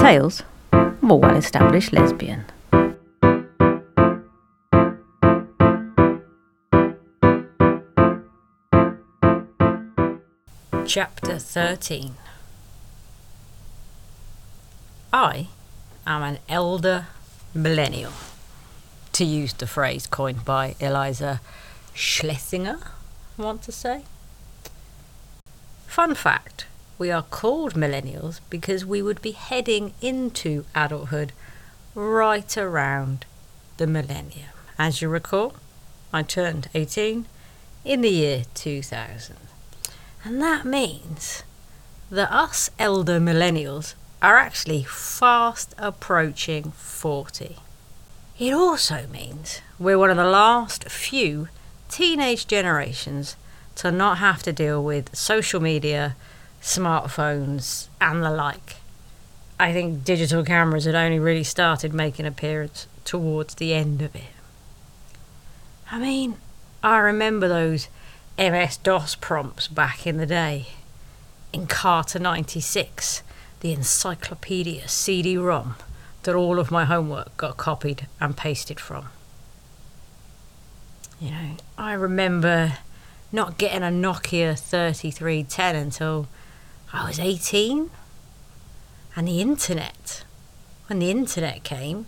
Tales of a well established lesbian. Chapter 13 I am an elder millennial, to use the phrase coined by Iliza Shlesinger, I want to say. Fun fact we are called millennials because we would be heading into adulthood right around the millennium. As you recall, I turned 18 in the year 2000. And that means that us elder millennials are actually fast approaching 40. It also means we're one of the last few teenage generations to not have to deal with social media, smartphones, and the like. I think digital cameras had only really started making appearance towards the end of it. I mean, I remember those MS DOS prompts back in the day. Encarta 96, the encyclopedia CD ROM that all of my homework got copied and pasted from. You know, I remember not getting a Nokia 3310 until I was 18. And the internet, when the internet came,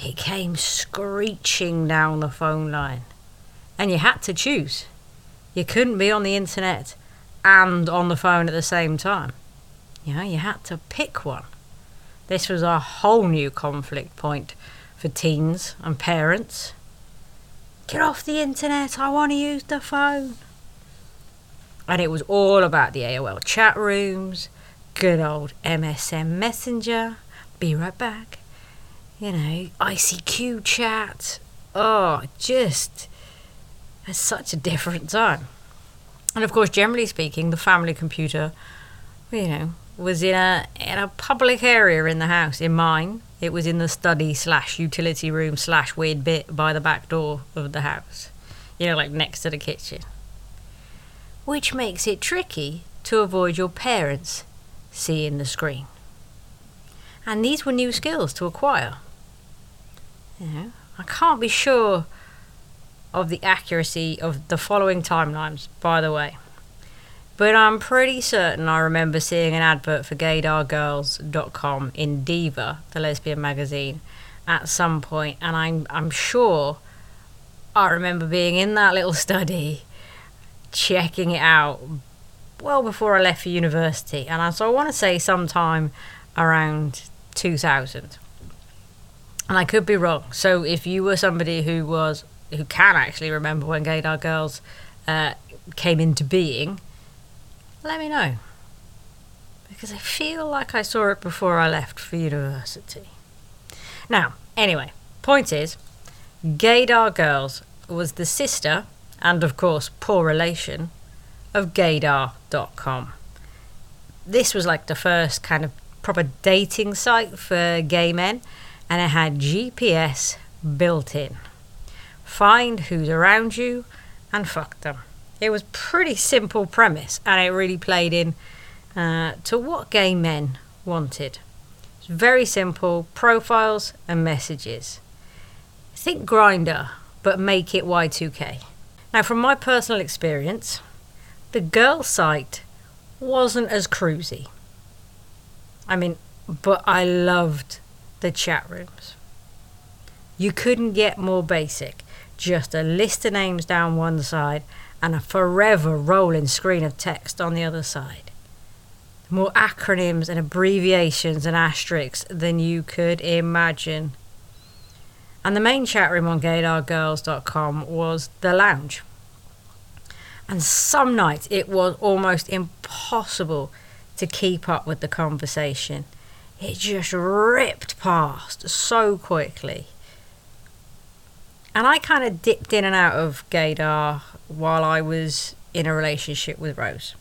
it came screeching down the phone line. And you had to choose. You couldn't be on the internet and on the phone at the same time. You know, you had to pick one. This was a whole new conflict point for teens and parents. Get off the internet, I want to use the phone. And it was all about the AOL chat rooms, good old MSN Messenger, be right back, you know, ICQ chat. Oh, just it's such a different time. And of course, generally speaking, the family computer, you know, was in a in a public area in the house. In mine, it was in the study slash utility room slash weird bit by the back door of the house. You know, like next to the kitchen. Which makes it tricky to avoid your parents seeing the screen. And these were new skills to acquire. You know, I can't be sure of the accuracy of the following timelines, by the way. But I'm pretty certain I remember seeing an advert for gaydargirls.com in Diva, the lesbian magazine, at some point, and I'm I'm sure I remember being in that little study, checking it out, well before I left for university, and I, so I want to say sometime around 2000. And I could be wrong. So if you were somebody who was who can actually remember when Gaydar Girls uh, came into being, let me know. Because I feel like I saw it before I left for university. Now, anyway, point is, Gaydar Girls was the sister, and of course, poor relation, of gaydar.com. This was like the first kind of proper dating site for gay men, and it had GPS built in. Find who's around you and fuck them. It was pretty simple premise, and it really played in uh, to what gay men wanted. It's very simple profiles and messages. Think Grindr, but make it Y2K. Now, from my personal experience, the girl site wasn't as cruisy. I mean, but I loved the chat rooms. You couldn't get more basic. Just a list of names down one side and a forever rolling screen of text on the other side. More acronyms and abbreviations and asterisks than you could imagine. And the main chat room on gaydargirls.com was the lounge. And some nights it was almost impossible to keep up with the conversation. It just ripped past so quickly. And I kind of dipped in and out of gaydar while I was in a relationship with Rose.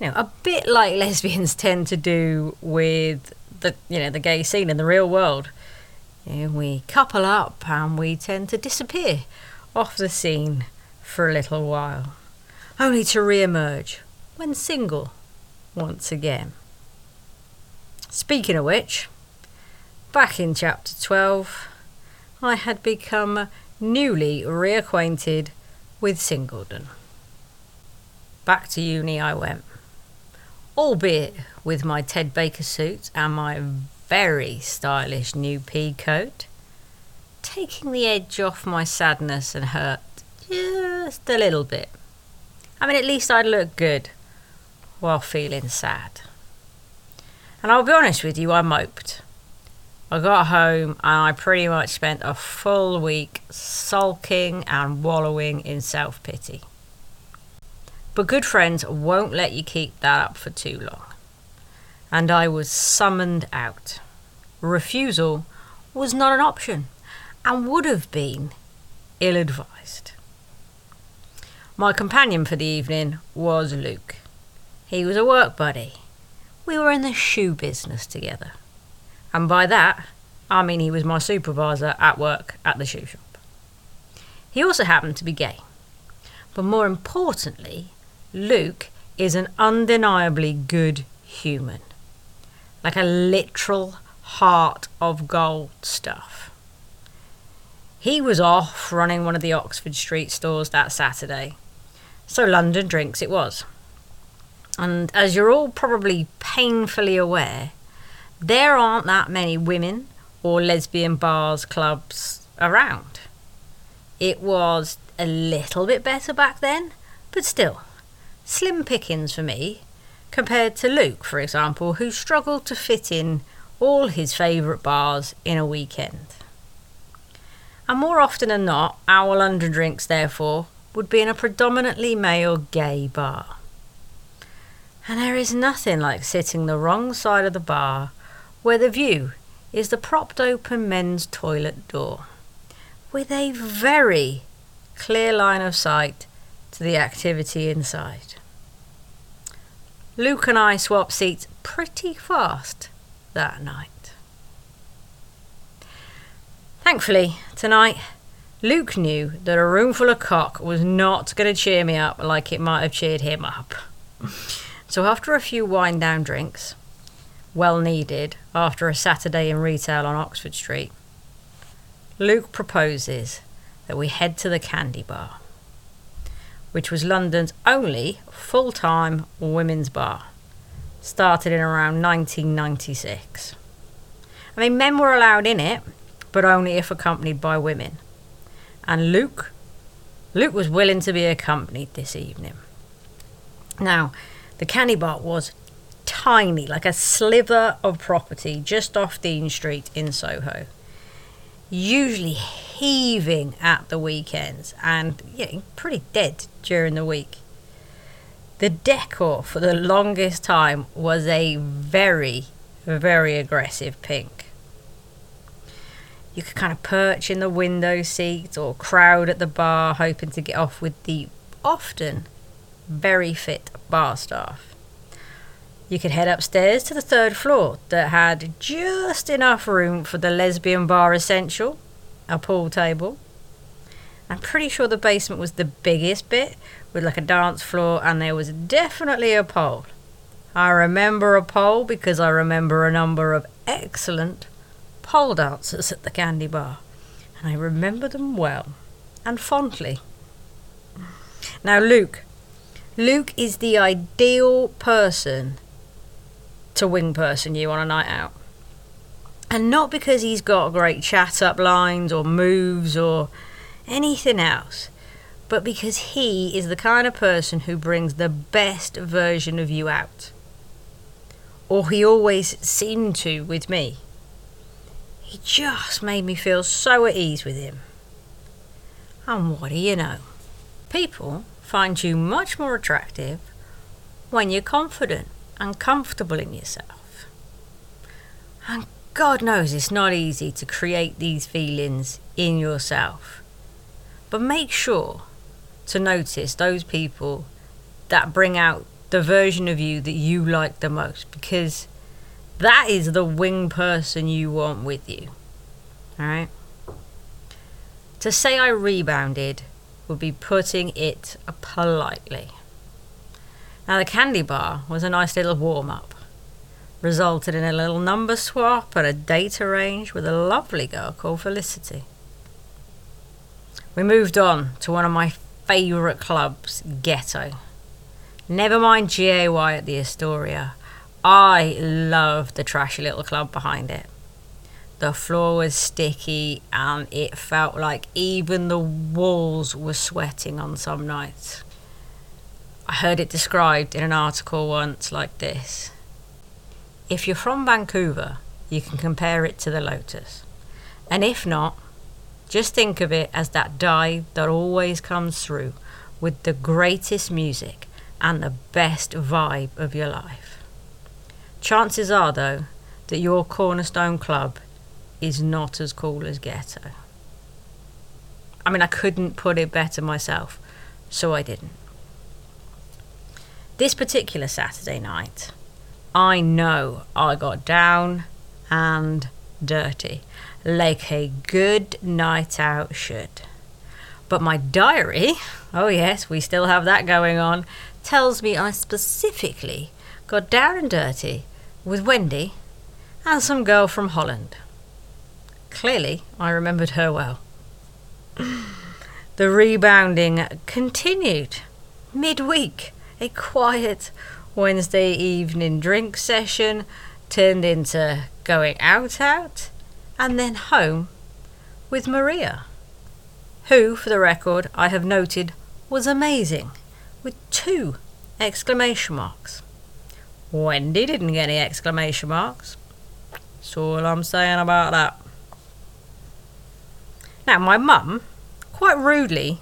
You know, a bit like lesbians tend to do with the you know the gay scene in the real world. Know, we couple up and we tend to disappear off the scene for a little while, only to re-emerge when single once again. Speaking of which, back in chapter 12, I had become newly reacquainted with Singleton. Back to uni I went, albeit with my Ted Baker suit and my very stylish new pea coat, taking the edge off my sadness and hurt just a little bit. I mean, at least I'd look good while feeling sad. And I'll be honest with you, I moped. I got home and I pretty much spent a full week sulking and wallowing in self pity. But good friends won't let you keep that up for too long. And I was summoned out. Refusal was not an option and would have been ill advised. My companion for the evening was Luke. He was a work buddy. We were in the shoe business together. And by that, I mean he was my supervisor at work at the shoe shop. He also happened to be gay. But more importantly, Luke is an undeniably good human. Like a literal heart of gold stuff. He was off running one of the Oxford Street stores that Saturday. So London Drinks it was. And as you're all probably painfully aware, there aren't that many women or lesbian bars, clubs around. It was a little bit better back then, but still, slim pickings for me compared to Luke, for example, who struggled to fit in all his favourite bars in a weekend. And more often than not, our London drinks, therefore, would be in a predominantly male gay bar. And there is nothing like sitting the wrong side of the bar where the view is the propped open men's toilet door with a very clear line of sight to the activity inside. Luke and I swapped seats pretty fast that night. Thankfully, tonight, Luke knew that a room full of cock was not going to cheer me up like it might have cheered him up. So after a few wind down drinks, well needed after a Saturday in retail on Oxford Street, Luke proposes that we head to the Candy Bar, which was London's only full time women's bar, started in around 1996. I mean, men were allowed in it, but only if accompanied by women. And Luke, Luke was willing to be accompanied this evening. Now, the candy bar was tiny, like a sliver of property just off Dean Street in Soho. Usually heaving at the weekends and pretty dead during the week. The decor for the longest time was a very, very aggressive pink. You could kind of perch in the window seat or crowd at the bar, hoping to get off with the often very fit bar staff. You could head upstairs to the third floor that had just enough room for the lesbian bar essential, a pool table. I'm pretty sure the basement was the biggest bit with like a dance floor and there was definitely a pole. I remember a pole because I remember a number of excellent pole dancers at the candy bar and I remember them well and fondly. Now, Luke, Luke is the ideal person to wing person you on a night out. And not because he's got great chat up lines or moves or anything else, but because he is the kind of person who brings the best version of you out. Or he always seemed to with me. He just made me feel so at ease with him. And what do you know? People find you much more attractive when you're confident and comfortable in yourself. And God knows it's not easy to create these feelings in yourself. But make sure to notice those people that bring out the version of you that you like the most because that is the wing person you want with you. Alright? To say I rebounded would be putting it politely. Now, the candy bar was a nice little warm up. resulted in a little number swap and a date arranged with a lovely girl called Felicity. We moved on to one of my favourite clubs, Ghetto. Never mind GAY at the Astoria. I loved the trashy little club behind it. The floor was sticky and it felt like even the walls were sweating on some nights. I heard it described in an article once like this If you're from Vancouver, you can compare it to the Lotus. And if not, just think of it as that dive that always comes through with the greatest music and the best vibe of your life. Chances are, though, that your cornerstone club is not as cool as Ghetto. I mean, I couldn't put it better myself, so I didn't. This particular Saturday night, I know I got down and dirty, like a good night out should. But my diary, oh yes, we still have that going on, tells me I specifically got down and dirty with Wendy and some girl from Holland. Clearly, I remembered her well. the rebounding continued midweek. A quiet Wednesday evening drink session turned into going out out and then home with Maria, who, for the record, I have noted was amazing with two exclamation marks. Wendy didn't get any exclamation marks. That's all I'm saying about that. Now, my mum, quite rudely,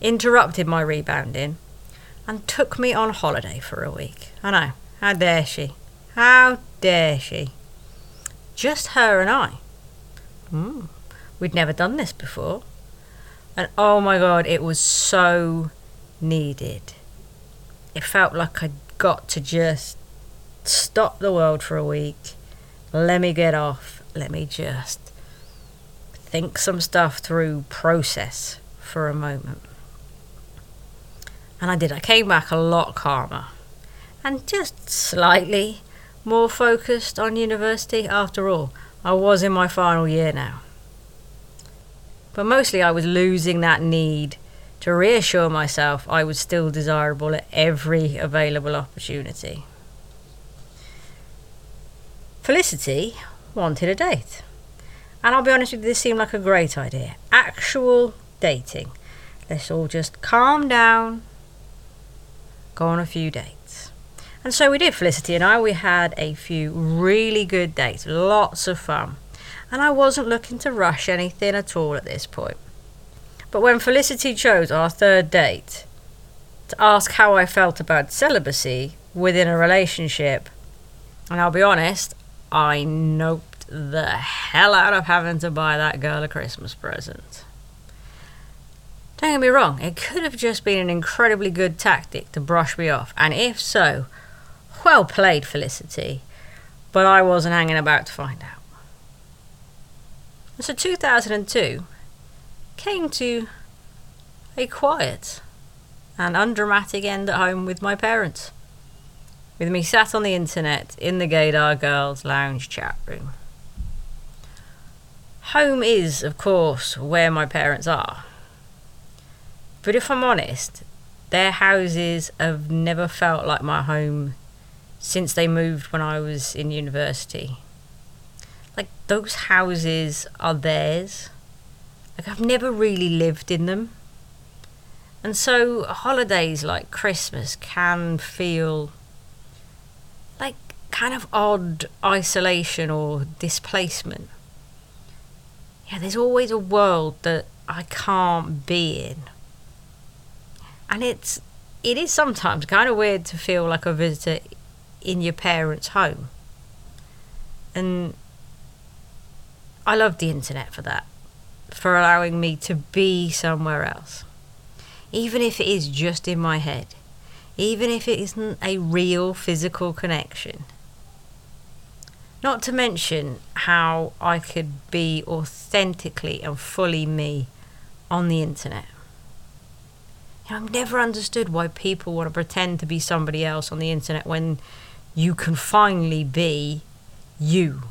interrupted my rebounding and took me on holiday for a week. I know, how dare she? How dare she? Just her and I. Mm, we'd never done this before. And oh my god, it was so needed. It felt like I'd got to just stop the world for a week. Let me get off. Let me just think some stuff through, process for a moment. And I did. I came back a lot calmer and just slightly more focused on university. After all, I was in my final year now. But mostly I was losing that need to reassure myself I was still desirable at every available opportunity. Felicity wanted a date. And I'll be honest with you, this seemed like a great idea. Actual dating. Let's all just calm down, go on a few dates. And so we did, Felicity and I. We had a few really good dates, lots of fun. And I wasn't looking to rush anything at all at this point. But when Felicity chose our third date to ask how I felt about celibacy within a relationship, and I'll be honest, I noped the hell out of having to buy that girl a Christmas present. Don't get me wrong, it could have just been an incredibly good tactic to brush me off, and if so, well played, Felicity. But I wasn't hanging about to find out. So 2002 came to a quiet and undramatic end at home with my parents. With me sat on the internet in the Gaydar Girls Lounge chat room. Home is, of course, where my parents are. But if I'm honest, their houses have never felt like my home since they moved when I was in university. Like, those houses are theirs. Like, I've never really lived in them. And so, holidays like Christmas can feel like kind of odd isolation or displacement yeah, there's always a world that I can't be in. And it's it is sometimes kind of weird to feel like a visitor in your parents' home. And I love the internet for that, for allowing me to be somewhere else. Even if it is just in my head, even if it isn't a real physical connection. Not to mention how I could be authentically and fully me on the internet. You know, I've never understood why people want to pretend to be somebody else on the internet when you can finally be you.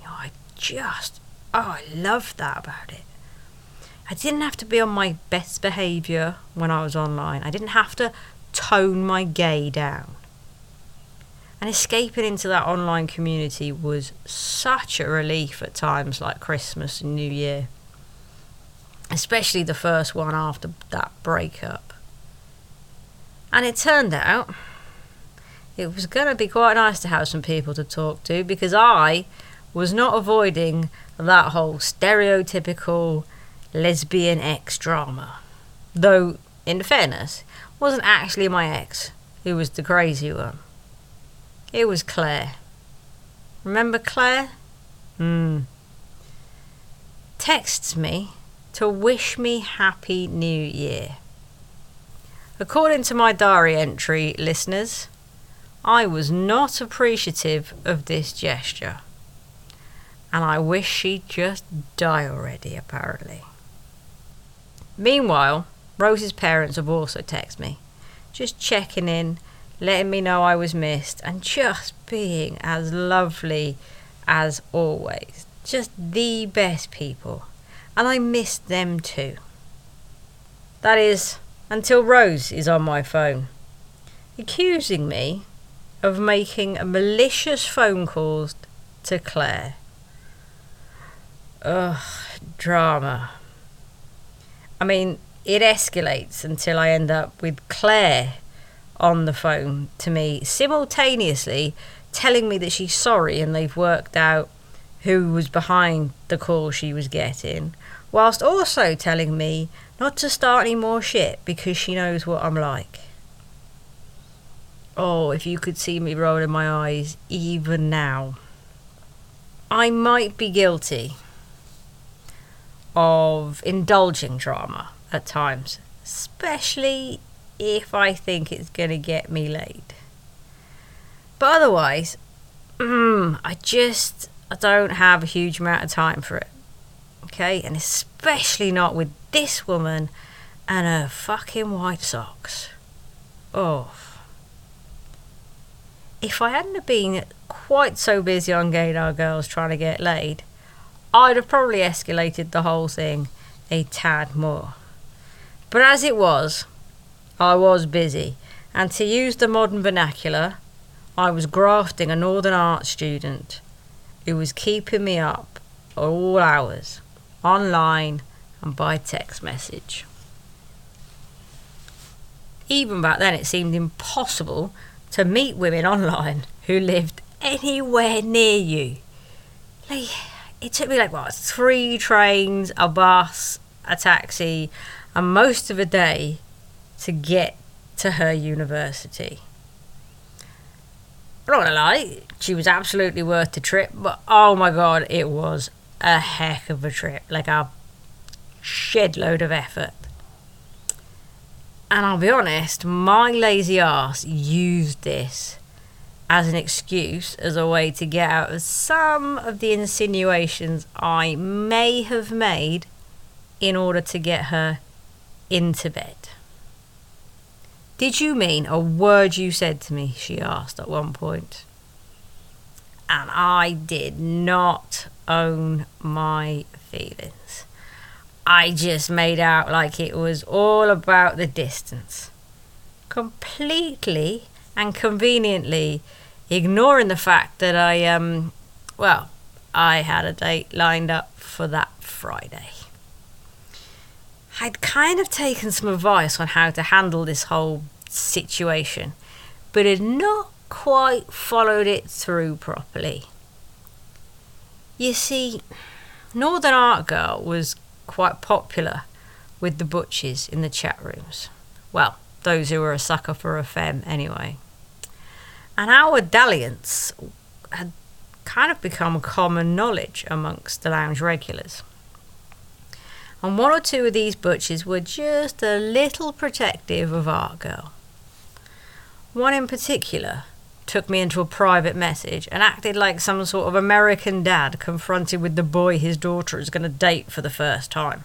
you know, I just, oh, I love that about it. I didn't have to be on my best behaviour when I was online. I didn't have to tone my gay down. And escaping into that online community was such a relief at times like Christmas and New Year. Especially the first one after that breakup. And it turned out it was going to be quite nice to have some people to talk to because I was not avoiding that whole stereotypical lesbian ex drama. Though, in fairness, wasn't actually my ex who was the crazy one. It was Claire. Remember Claire? Hmm. Texts me to wish me Happy New Year. According to my diary entry, listeners, I was not appreciative of this gesture. And I wish she'd just die already, apparently. Meanwhile, Rose's parents have also texted me, just checking in letting me know I was missed, and just being as lovely as always. Just the best people. And I missed them too. That is, until Rose is on my phone, accusing me of making malicious phone calls to Claire. Ugh, drama. I mean, it escalates until I end up with Claire on the phone to me simultaneously telling me that she's sorry and they've worked out who was behind the call she was getting, whilst also telling me not to start any more shit because she knows what I'm like. Oh, if you could see me rolling my eyes even now. I might be guilty of indulging drama at times, especially if I think it's going to get me laid. But otherwise, mm, I just I don't have a huge amount of time for it. Okay, and especially not with this woman and her fucking white socks. Oh. If I hadn't been quite so busy on gaydar girls trying to get laid, I'd have probably escalated the whole thing a tad more. But as it was, I was busy, and to use the modern vernacular, I was grafting a Northern Art student who was keeping me up all hours, online and by text message. Even back then, it seemed impossible to meet women online who lived anywhere near you. Like, it took me like what three trains, a bus, a taxi, and most of a day to get to her university. I'm not gonna lie, she was absolutely worth the trip, but oh my god, it was a heck of a trip. Like a shed load of effort. And I'll be honest, my lazy ass used this as an excuse, as a way to get out of some of the insinuations I may have made in order to get her into bed. Did you mean a word you said to me? She asked at one point. And I did not own my feelings. I just made out like it was all about the distance. Completely and conveniently ignoring the fact that I, um, well, I had a date lined up for that Friday. I'd kind of taken some advice on how to handle this whole situation, but had not quite followed it through properly. You see, Northern Art Girl was quite popular with the butches in the chat rooms. Well, those who were a sucker for a femme, anyway. And our dalliance had kind of become common knowledge amongst the lounge regulars and one or two of these butches were just a little protective of Art Girl. One in particular took me into a private message and acted like some sort of American dad confronted with the boy his daughter is going to date for the first time.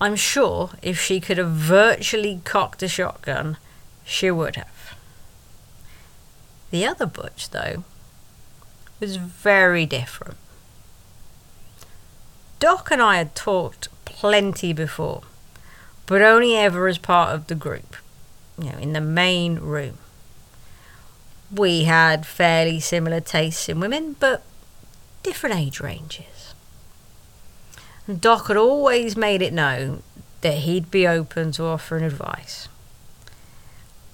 I'm sure if she could have virtually cocked a shotgun, she would have. The other Butch, though, was very different. Doc and I had talked plenty before, but only ever as part of the group, you know, in the main room. We had fairly similar tastes in women, but different age ranges. And Doc had always made it known that he'd be open to offering advice.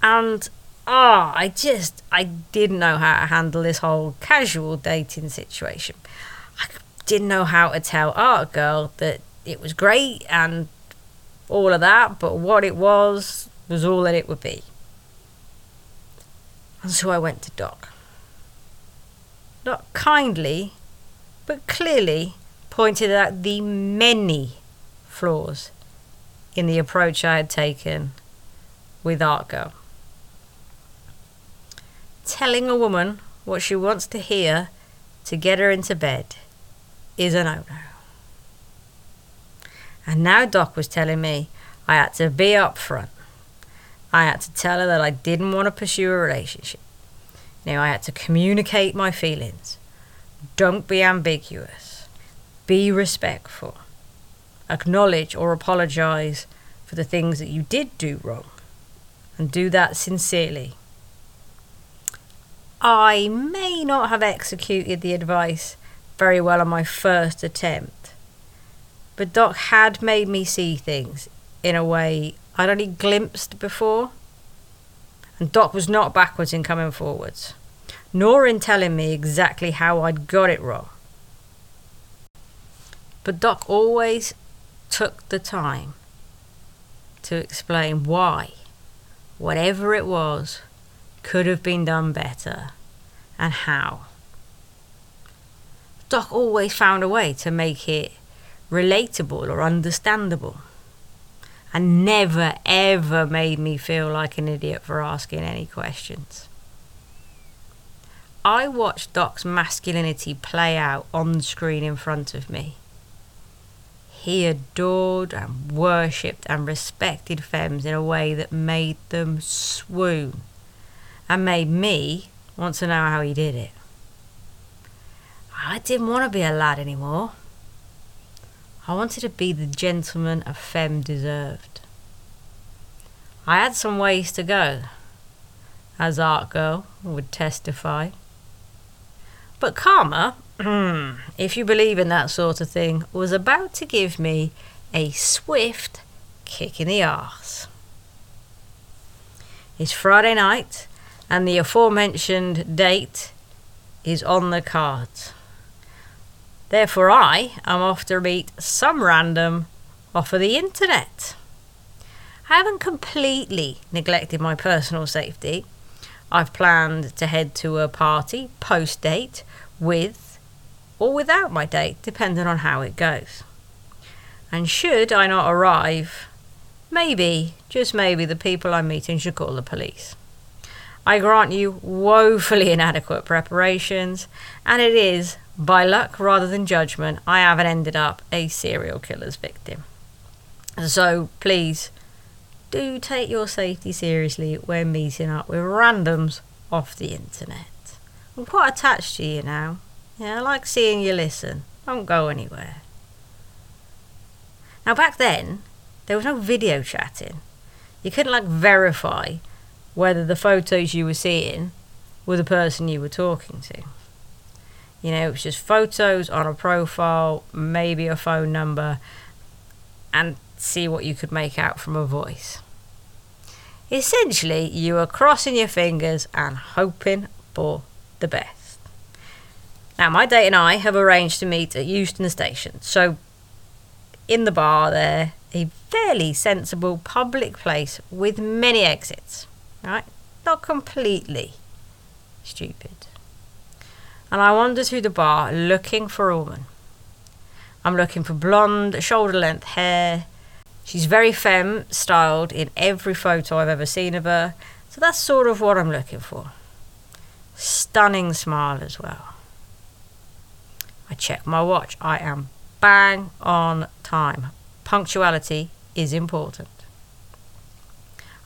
And ah, oh, I just I didn't know how to handle this whole casual dating situation. I didn't know how to tell Art Girl that it was great and all of that, but what it was was all that it would be. And so I went to Doc. Not kindly, but clearly pointed out the many flaws in the approach I had taken with Art Girl. Telling a woman what she wants to hear to get her into bed is a no no. And now Doc was telling me I had to be upfront. I had to tell her that I didn't want to pursue a relationship. Now I had to communicate my feelings. Don't be ambiguous. Be respectful. Acknowledge or apologize for the things that you did do wrong. And do that sincerely. I may not have executed the advice very well on my first attempt, but Doc had made me see things in a way I'd only glimpsed before. And Doc was not backwards in coming forwards, nor in telling me exactly how I'd got it wrong. But Doc always took the time to explain why, whatever it was, could have been done better and how. Doc always found a way to make it relatable or understandable and never ever made me feel like an idiot for asking any questions. I watched Doc's masculinity play out on screen in front of me. He adored and worshipped and respected femmes in a way that made them swoon and made me want to know how he did it. I didn't want to be a lad anymore. I wanted to be the gentleman a femme deserved. I had some ways to go, as Art Girl would testify. But Karma, if you believe in that sort of thing, was about to give me a swift kick in the arse. It's Friday night, and the aforementioned date is on the cards. Therefore, I am off to meet some random off of the internet. I haven't completely neglected my personal safety. I've planned to head to a party post date with or without my date, depending on how it goes. And should I not arrive, maybe, just maybe, the people I'm meeting should call the police. I grant you woefully inadequate preparations, and it is, by luck rather than judgment, I haven't ended up a serial killer's victim. So please do take your safety seriously when meeting up with randoms off the internet. I'm quite attached to you now. Yeah, I like seeing you listen. Don't go anywhere. Now, back then, there was no video chatting. You couldn't like verify whether the photos you were seeing were the person you were talking to. You know, it was just photos on a profile, maybe a phone number, and see what you could make out from a voice. Essentially, you were crossing your fingers and hoping for the best. Now, my date and I have arranged to meet at Euston Station, so in the bar there, a fairly sensible public place with many exits. Right? Not completely stupid. And I wander through the bar looking for a woman. I'm looking for blonde, shoulder length hair. She's very femme styled in every photo I've ever seen of her. So that's sort of what I'm looking for. Stunning smile as well. I check my watch. I am bang on time. Punctuality is important.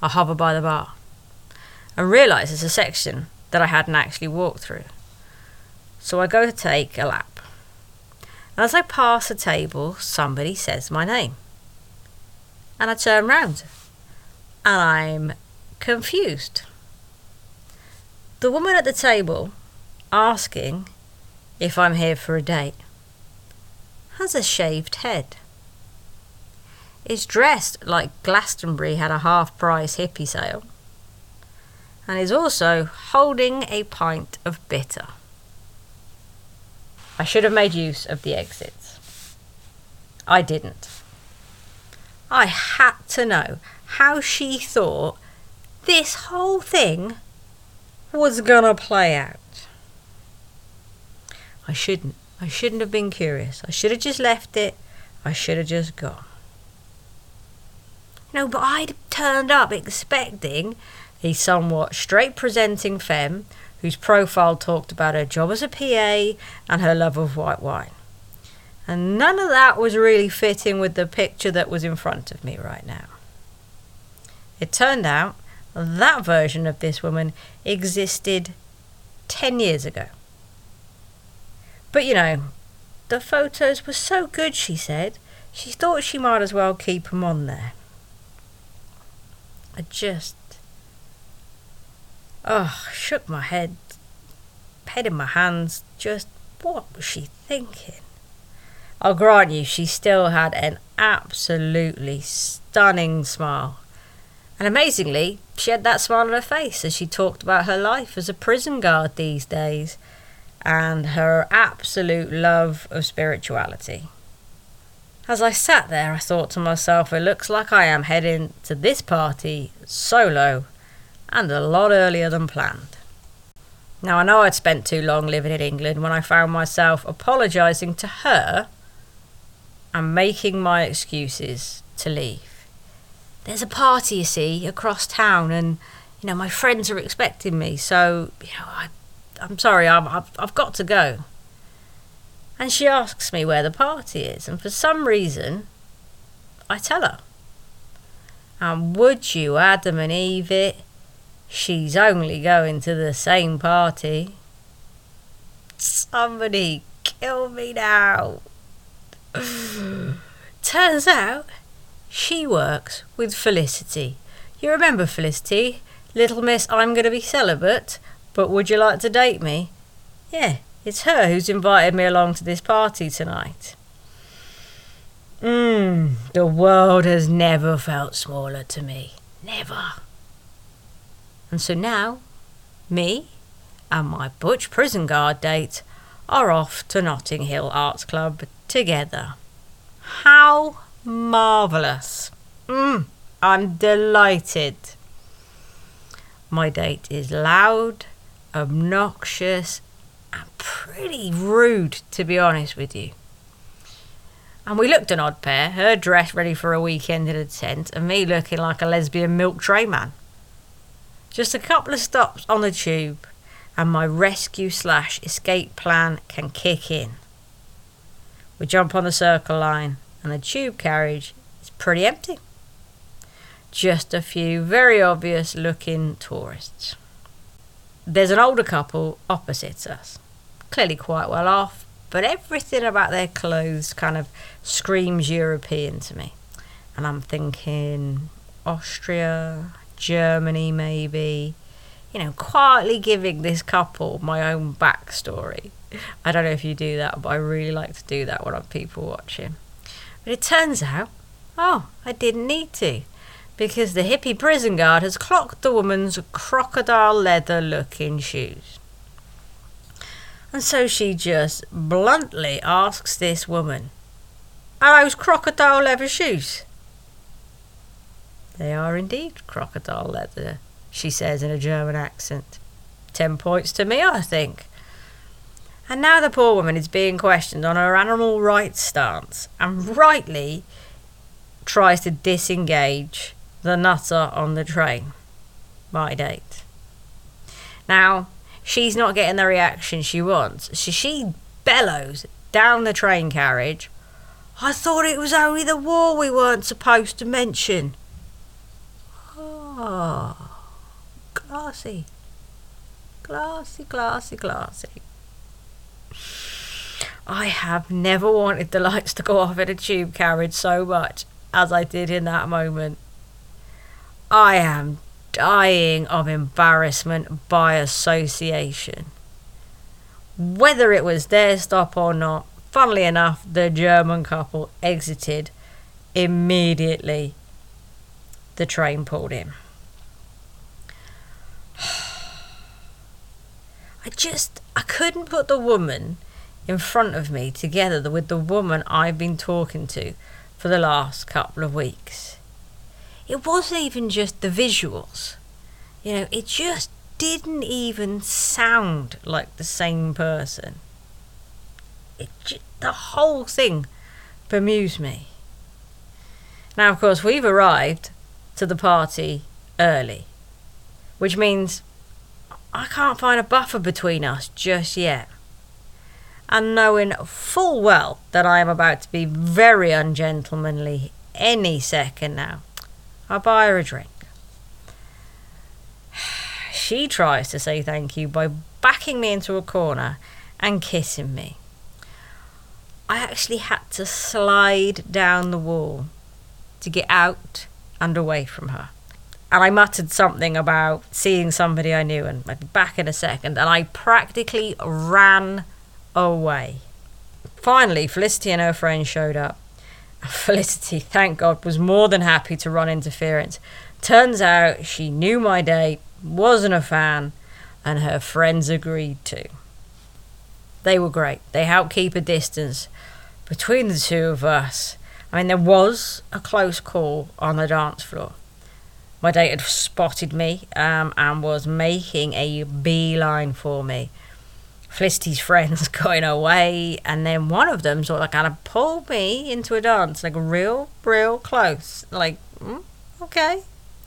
I hover by the bar and realise there's a section that I hadn't actually walked through. So I go to take a lap. As I pass a table, somebody says my name. And I turn round and I'm confused. The woman at the table asking if I'm here for a date has a shaved head. Is dressed like Glastonbury had a half price hippie sale and is also holding a pint of bitter. I should have made use of the exits. I didn't. I had to know how she thought this whole thing was gonna play out. I shouldn't. I shouldn't have been curious. I should have just left it. I should have just gone. No, but I'd turned up expecting a somewhat straight presenting femme whose profile talked about her job as a PA and her love of white wine. And none of that was really fitting with the picture that was in front of me right now. It turned out that version of this woman existed 10 years ago. But you know, the photos were so good, she said, she thought she might as well keep them on there. I just. Oh, shook my head, head in my hands. Just what was she thinking? I'll grant you, she still had an absolutely stunning smile. And amazingly, she had that smile on her face as she talked about her life as a prison guard these days and her absolute love of spirituality. As I sat there, I thought to myself, it looks like I am heading to this party solo and a lot earlier than planned. Now, I know I'd spent too long living in England when I found myself apologising to her and making my excuses to leave. There's a party, you see, across town, and you know my friends are expecting me, so you know I, I'm sorry, I've, I've, I've got to go. And she asks me where the party is, and for some reason, I tell her. And would you, Adam and Eve, it? She's only going to the same party. Somebody kill me now. Turns out she works with Felicity. You remember Felicity? Little Miss I'm going to be celibate, but would you like to date me? Yeah, it's her who's invited me along to this party tonight. Mmm, the world has never felt smaller to me. Never. And so now, me and my Butch prison guard date are off to Notting Hill Arts Club together. How marvellous! Mmm, I'm delighted. My date is loud, obnoxious, and pretty rude, to be honest with you. And we looked an odd pair, her dressed ready for a weekend in a tent, and me looking like a lesbian milk tray man. Just a couple of stops on the tube, and my rescue slash escape plan can kick in. We jump on the circle line, and the tube carriage is pretty empty. Just a few very obvious looking tourists. There's an older couple opposite us, clearly quite well off, but everything about their clothes kind of screams European to me. And I'm thinking Austria, Germany, maybe. You know, quietly giving this couple my own backstory. I don't know if you do that, but I really like to do that when I'm people watching. But it turns out, oh, I didn't need to because the hippie prison guard has clocked the woman's crocodile leather looking shoes. And so she just bluntly asks this woman, Are those crocodile leather shoes? They are indeed crocodile leather, she says in a German accent. Ten points to me, I think. And now the poor woman is being questioned on her animal rights stance, and rightly tries to disengage the nutter on the train. My date. Now, she's not getting the reaction she wants. So she bellows down the train carriage. I thought it was only the war we weren't supposed to mention. Oh, classy. classy, classy, classy. I have never wanted the lights to go off in a tube carriage so much as I did in that moment. I am dying of embarrassment by association. Whether it was their stop or not, funnily enough, the German couple exited immediately. The train pulled in. I just, I couldn't put the woman in front of me together with the woman I've been talking to for the last couple of weeks. It wasn't even just the visuals. You know, it just didn't even sound like the same person. It just, the whole thing bemused me. Now, of course, we've arrived to the party early, which means I can't find a buffer between us just yet. And knowing full well that I am about to be very ungentlemanly any second now, I buy her a drink. She tries to say thank you by backing me into a corner and kissing me. I actually had to slide down the wall to get out and away from her. And I muttered something about seeing somebody I knew and I'd be back in a second, and I practically ran away. Finally, Felicity and her friend showed up. Felicity, thank God, was more than happy to run interference. Turns out she knew my date, wasn't a fan, and her friends agreed to. They were great. They helped keep a distance between the two of us. I mean, there was a close call on the dance floor. My date had spotted me um, and was making a beeline for me. Felicity's friends going away, and then one of them sort of kind of pulled me into a dance, like real, real close. Like, mm, okay.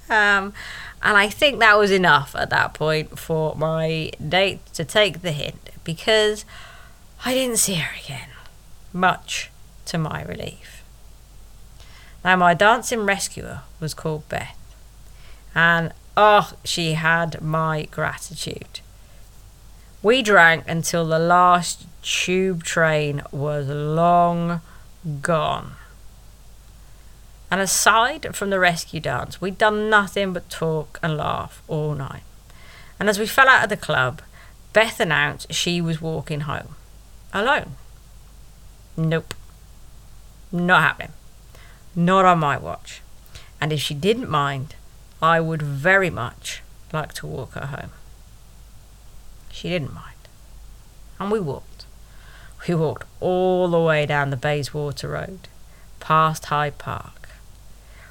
Um, and I think that was enough at that point for my date to take the hint because I didn't see her again, much to my relief. Now, my dancing rescuer was called Beth, and oh, she had my gratitude. We drank until the last tube train was long gone. And aside from the rescue dance, we'd done nothing but talk and laugh all night. And as we fell out of the club, Beth announced she was walking home. Alone. Nope. Not happening. Not on my watch. And if she didn't mind, I would very much like to walk her home. She didn't mind. And we walked. We walked all the way down the Bayswater Road, past Hyde Park.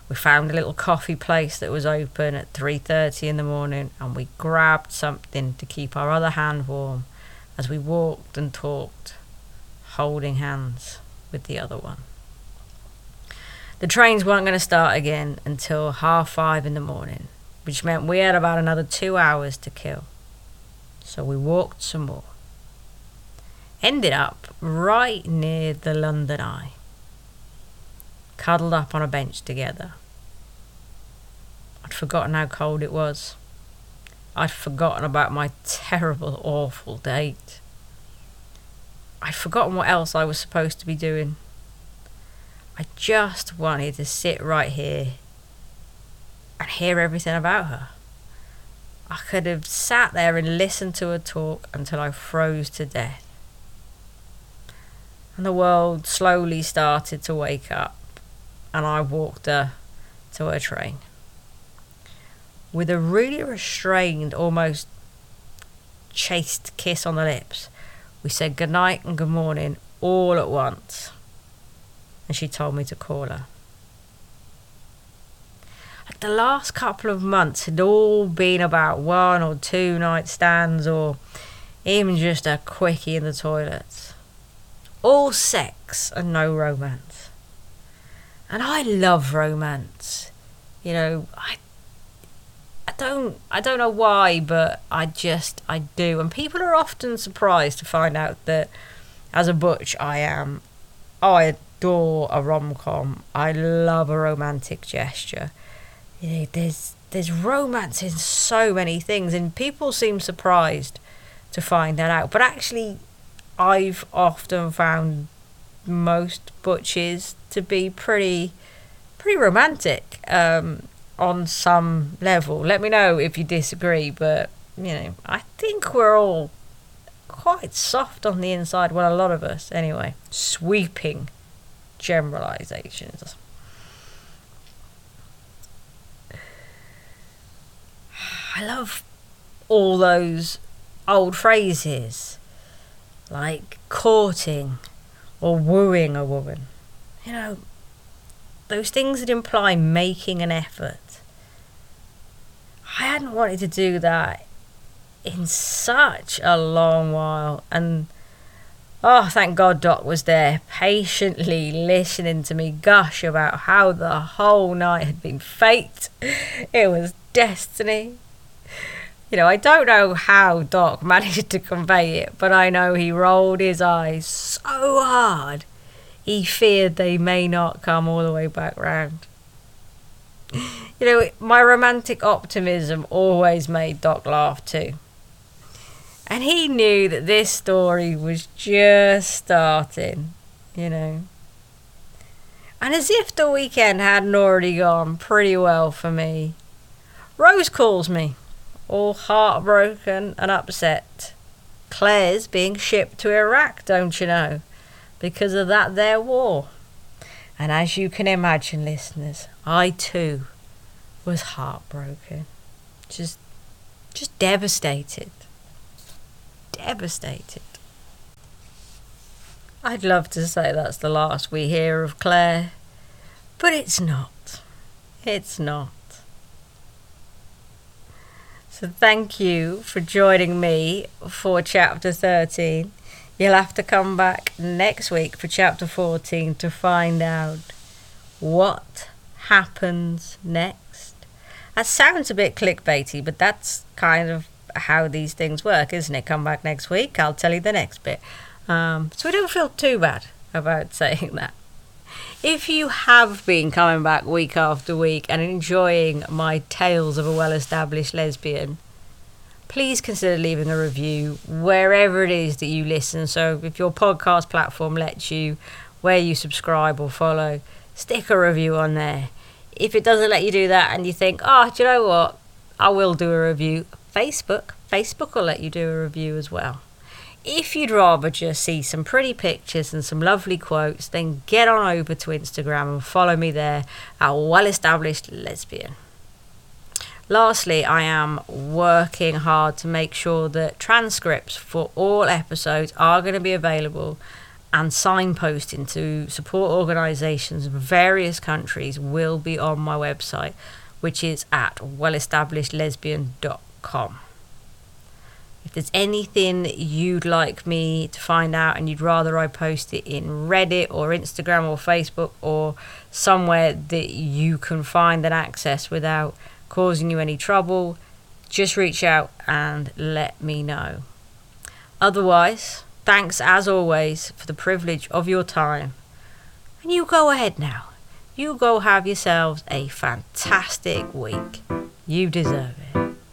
We found a little coffee place that was open at 3:30 in the morning and we grabbed something to keep our other hand warm as we walked and talked, holding hands with the other one. The trains weren't going to start again until half five in the morning, which meant we had about another two hours to kill. So we walked some more. Ended up right near the London Eye, cuddled up on a bench together. I'd forgotten how cold it was. I'd forgotten about my terrible, awful date. I'd forgotten what else I was supposed to be doing. I just wanted to sit right here and hear everything about her. I could have sat there and listened to her talk until I froze to death. And the world slowly started to wake up, and I walked her to her train. With a really restrained, almost chaste kiss on the lips, we said goodnight and good morning all at once. And she told me to call her the last couple of months had all been about one or two night stands or even just a quickie in the toilets. All sex and no romance. And I love romance. You know, I I don't I don't know why, but I just I do. And people are often surprised to find out that as a butch I am oh, I adore a rom com. I love a romantic gesture you know, there's there's romance in so many things, and people seem surprised to find that out. But actually, I've often found most butches to be pretty pretty romantic um, on some level. Let me know if you disagree, but you know, I think we're all quite soft on the inside. Well, a lot of us, anyway. Sweeping generalizations. I love all those old phrases like courting or wooing a woman. You know, those things that imply making an effort. I hadn't wanted to do that in such a long while. And oh, thank God Doc was there, patiently listening to me gush about how the whole night had been fate. It was destiny. You know, I don't know how Doc managed to convey it, but I know he rolled his eyes so hard he feared they may not come all the way back round. You know, my romantic optimism always made Doc laugh too. And he knew that this story was just starting, you know. And as if the weekend hadn't already gone pretty well for me, Rose calls me, all heartbroken and upset. Claire's being shipped to Iraq, don't you know, because of that there war. And as you can imagine, listeners, I too was heartbroken. Just just devastated devastated. I'd love to say that's the last we hear of Claire, but it's not. It's not. So thank you for joining me for chapter 13. You'll have to come back next week for chapter 14 to find out what happens next. That sounds a bit clickbaity, but that's kind of how these things work, isn't it? Come back next week, I'll tell you the next bit. Um, so I don't feel too bad about saying that. If you have been coming back week after week and enjoying my tales of a well established lesbian, please consider leaving a review wherever it is that you listen. So if your podcast platform lets you, where you subscribe or follow, stick a review on there. If it doesn't let you do that and you think, oh, do you know what? I will do a review, Facebook. Facebook will let you do a review as well. If you'd rather just see some pretty pictures and some lovely quotes, then get on over to Instagram and follow me there at Well Established Lesbian. Lastly, I am working hard to make sure that transcripts for all episodes are going to be available and signposting to support organisations in various countries will be on my website, which is at wellestablishedlesbian.com com. If there's anything you'd like me to find out and you'd rather I post it in Reddit or Instagram or Facebook or somewhere that you can find and access without causing you any trouble, just reach out and let me know. Otherwise, thanks as always for the privilege of your time. And you go ahead now. You go have yourselves a fantastic week. You deserve it.